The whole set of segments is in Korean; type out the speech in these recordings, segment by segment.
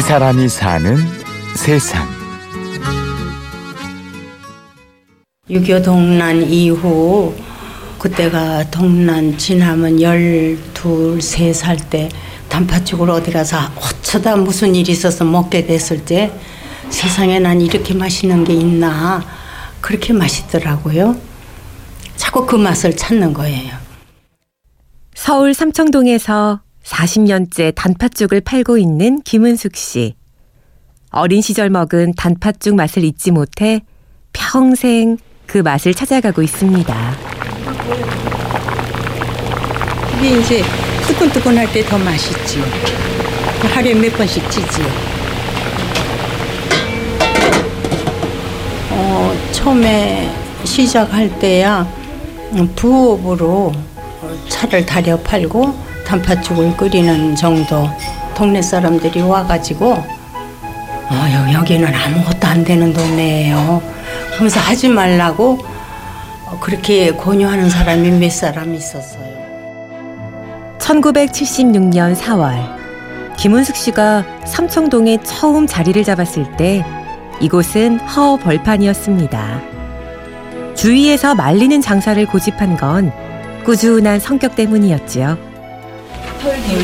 이 사람이 사는 세상. 6.25 동란 이후 그때가 동란 지나면 열둘, 세살 때 단팥죽을 어디 가서 어쩌다 무슨 일이 있어서 먹게 됐을 때 세상에 난 이렇게 맛있는 게 있나 그렇게 맛있더라고요. 자꾸 그 맛을 찾는 거예요. 서울 삼청동에서 40년째 단팥죽을 팔고 있는 김은숙 씨. 어린 시절 먹은 단팥죽 맛을 잊지 못해 평생 그 맛을 찾아가고 있습니다. 이게 이제 뜨끈뜨끈할 때 더 맛있지요. 하루에 몇 번씩 찌지요. 어, 처음에 시작할 때야 부업으로 차를 다려 팔고 단팥죽을 끓이는 정도 동네 사람들이 와가지고 어, 여기는 아무것도 안 되는 동네예요. 그러면서 하지 말라고 그렇게 권유하는 사람이 몇 사람 있었어요. 1976년 4월 김은숙 씨가 삼청동에 처음 자리를 잡았을 때 이곳은 허 벌판이었습니다. 주위에서 말리는 장사를 고집한 건 꾸준한 성격 때문이었지요.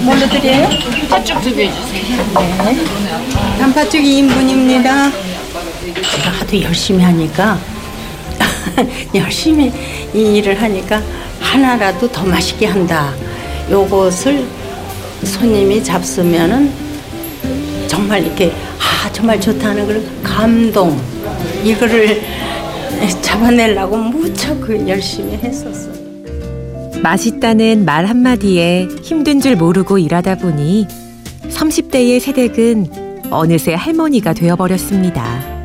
뭘로 드려요? 팥죽 두 개 주세요. 네. 단팥죽 2인분입니다. 제가 하도 열심히 하니까 열심히 이 일을 하니까 하나라도 더 맛있게 한다. 요것을 손님이 잡수면은 정말 이렇게 아 정말 좋다는 걸 감동 이거를 잡아내려고 무척 그 열심히 했었어요. 맛있다는 말 한마디에 힘든 줄 모르고 일하다 보니 30대의 세댁은 어느새 할머니가 되어버렸습니다.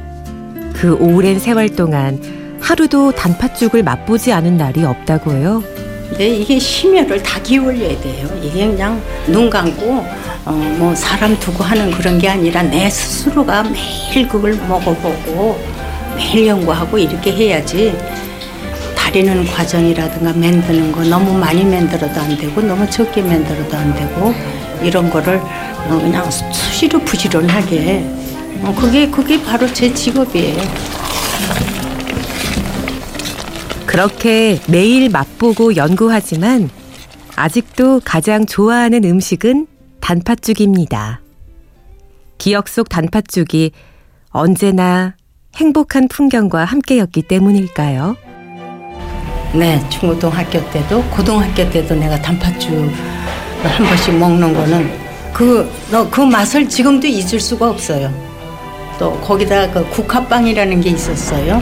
그 오랜 세월 동안 하루도 단팥죽을 맛보지 않은 날이 없다고요. 근데 이게 심혈을 다 기울여야 돼요. 이게 그냥 눈 감고 어, 뭐 사람 두고 하는 그런 게 아니라 내 스스로가 매일 그걸 먹어보고 매일 연구하고 이렇게 해야지 다리는 과정이라든가 만드는 거 너무 많이 만들어도 안 되고 너무 적게 만들어도 안 되고 이런 거를 어, 그냥 수시로 부지런하게 어, 그게 그게 바로 제 직업이에요. 그렇게 매일 맛보고 연구하지만 아직도 가장 좋아하는 음식은 단팥죽입니다. 기억 속 단팥죽이 언제나 행복한 풍경과 함께였기 때문일까요? 네, 중고등학교 때도 고등학교 때도 내가 단팥죽을 한 번씩 먹는 거는 그, 너, 그 맛을 지금도 잊을 수가 없어요. 또 거기다 그 국화빵이라는 게 있었어요.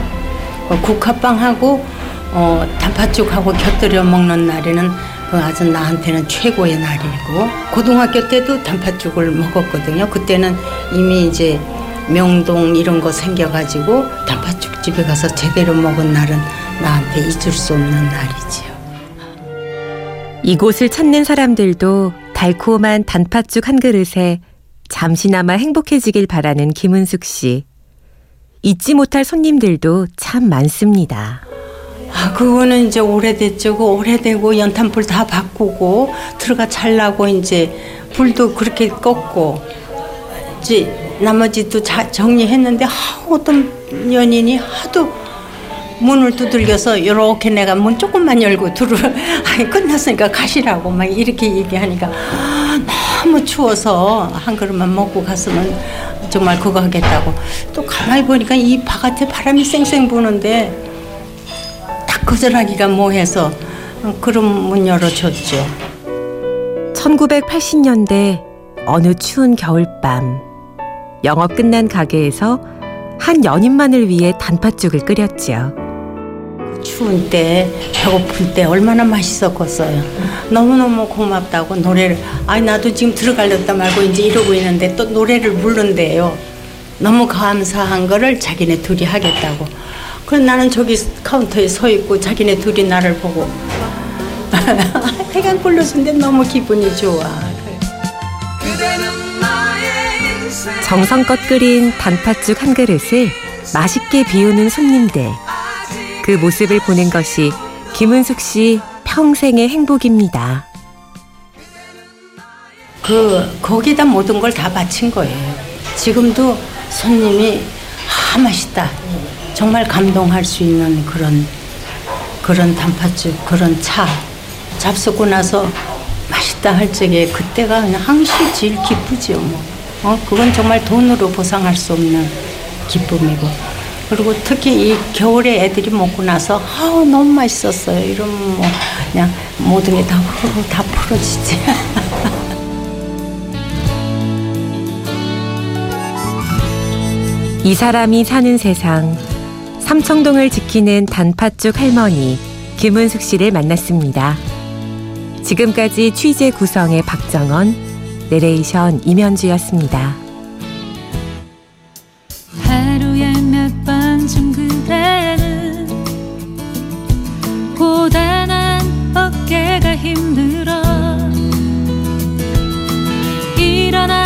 그 국화빵하고 어, 단팥죽하고 곁들여 먹는 날에는 그 아주 나한테는 최고의 날이고 고등학교 때도 단팥죽을 먹었거든요. 그때는 이미 이제 명동 이런 거 생겨가지고 단팥죽 집에 가서 제대로 먹은 날은 나한테 잊을 수 없는 날이지요. 이곳을 찾는 사람들도 달콤한 단팥죽 한 그릇에 잠시나마 행복해지길 바라는 김은숙 씨. 잊지 못할 손님들도 참 많습니다. 아, 그거는 이제 오래됐죠. 그 오래되고 연탄불 다 바꾸고 들어가 잘라고 이제 불도 그렇게 껐고 이제 나머지도 자, 정리했는데 하, 어떤 연인이 하도 문을 두들겨서 이렇게 내가 문 조금만 열고 들어 아니 끝났으니까 가시라고 막 이렇게 얘기하니까 아, 너무 추워서 한 그릇만 먹고 갔으면 정말 그거 하겠다고 또 가만히 보니까 이 바깥에 바람이 쌩쌩 부는데 딱 거절하기가 뭐해서 그럼 문 열어줬죠. 1980년대 어느 추운 겨울밤 영업 끝난 가게에서 한 연인만을 위해 단팥죽을 끓였지요. 추운 때 배고플 때 얼마나 맛있었겠어요. 너무너무 고맙다고 노래를 아니 나도 지금 들어가려다 말고 이제 이러고 있는데 또 노래를 부른대요. 너무 감사한 거를 자기네 둘이 하겠다고. 그래서 나는 저기 카운터에 서 있고 자기네 둘이 나를 보고 해가 굴러준데 너무 기분이 좋아. 정성껏 끓인 단팥죽 한 그릇을 맛있게 비우는 손님들. 그 모습을 보는 것이 김은숙 씨 평생의 행복입니다. 그 거기다 모든 걸 다 바친 거예요. 지금도 손님이 아 맛있다. 정말 감동할 수 있는 그런 그런 단팥죽 그런 차 잡수고 나서 맛있다 할 적에 그때가 그냥 항시 제일 기쁘죠. 뭐. 어 그건 정말 돈으로 보상할 수 없는 기쁨이고 그리고 특히 이 겨울에 애들이 먹고 나서 아 너무 맛있었어요. 이러면 뭐 그냥 모든 게 다 다 풀어지지. 이 사람이 사는 세상 삼청동을 지키는 단팥죽 할머니 김은숙 씨를 만났습니다. 지금까지 취재 구성의 박정원, 내레이션 임현주였습니다. 힘들어. 일어나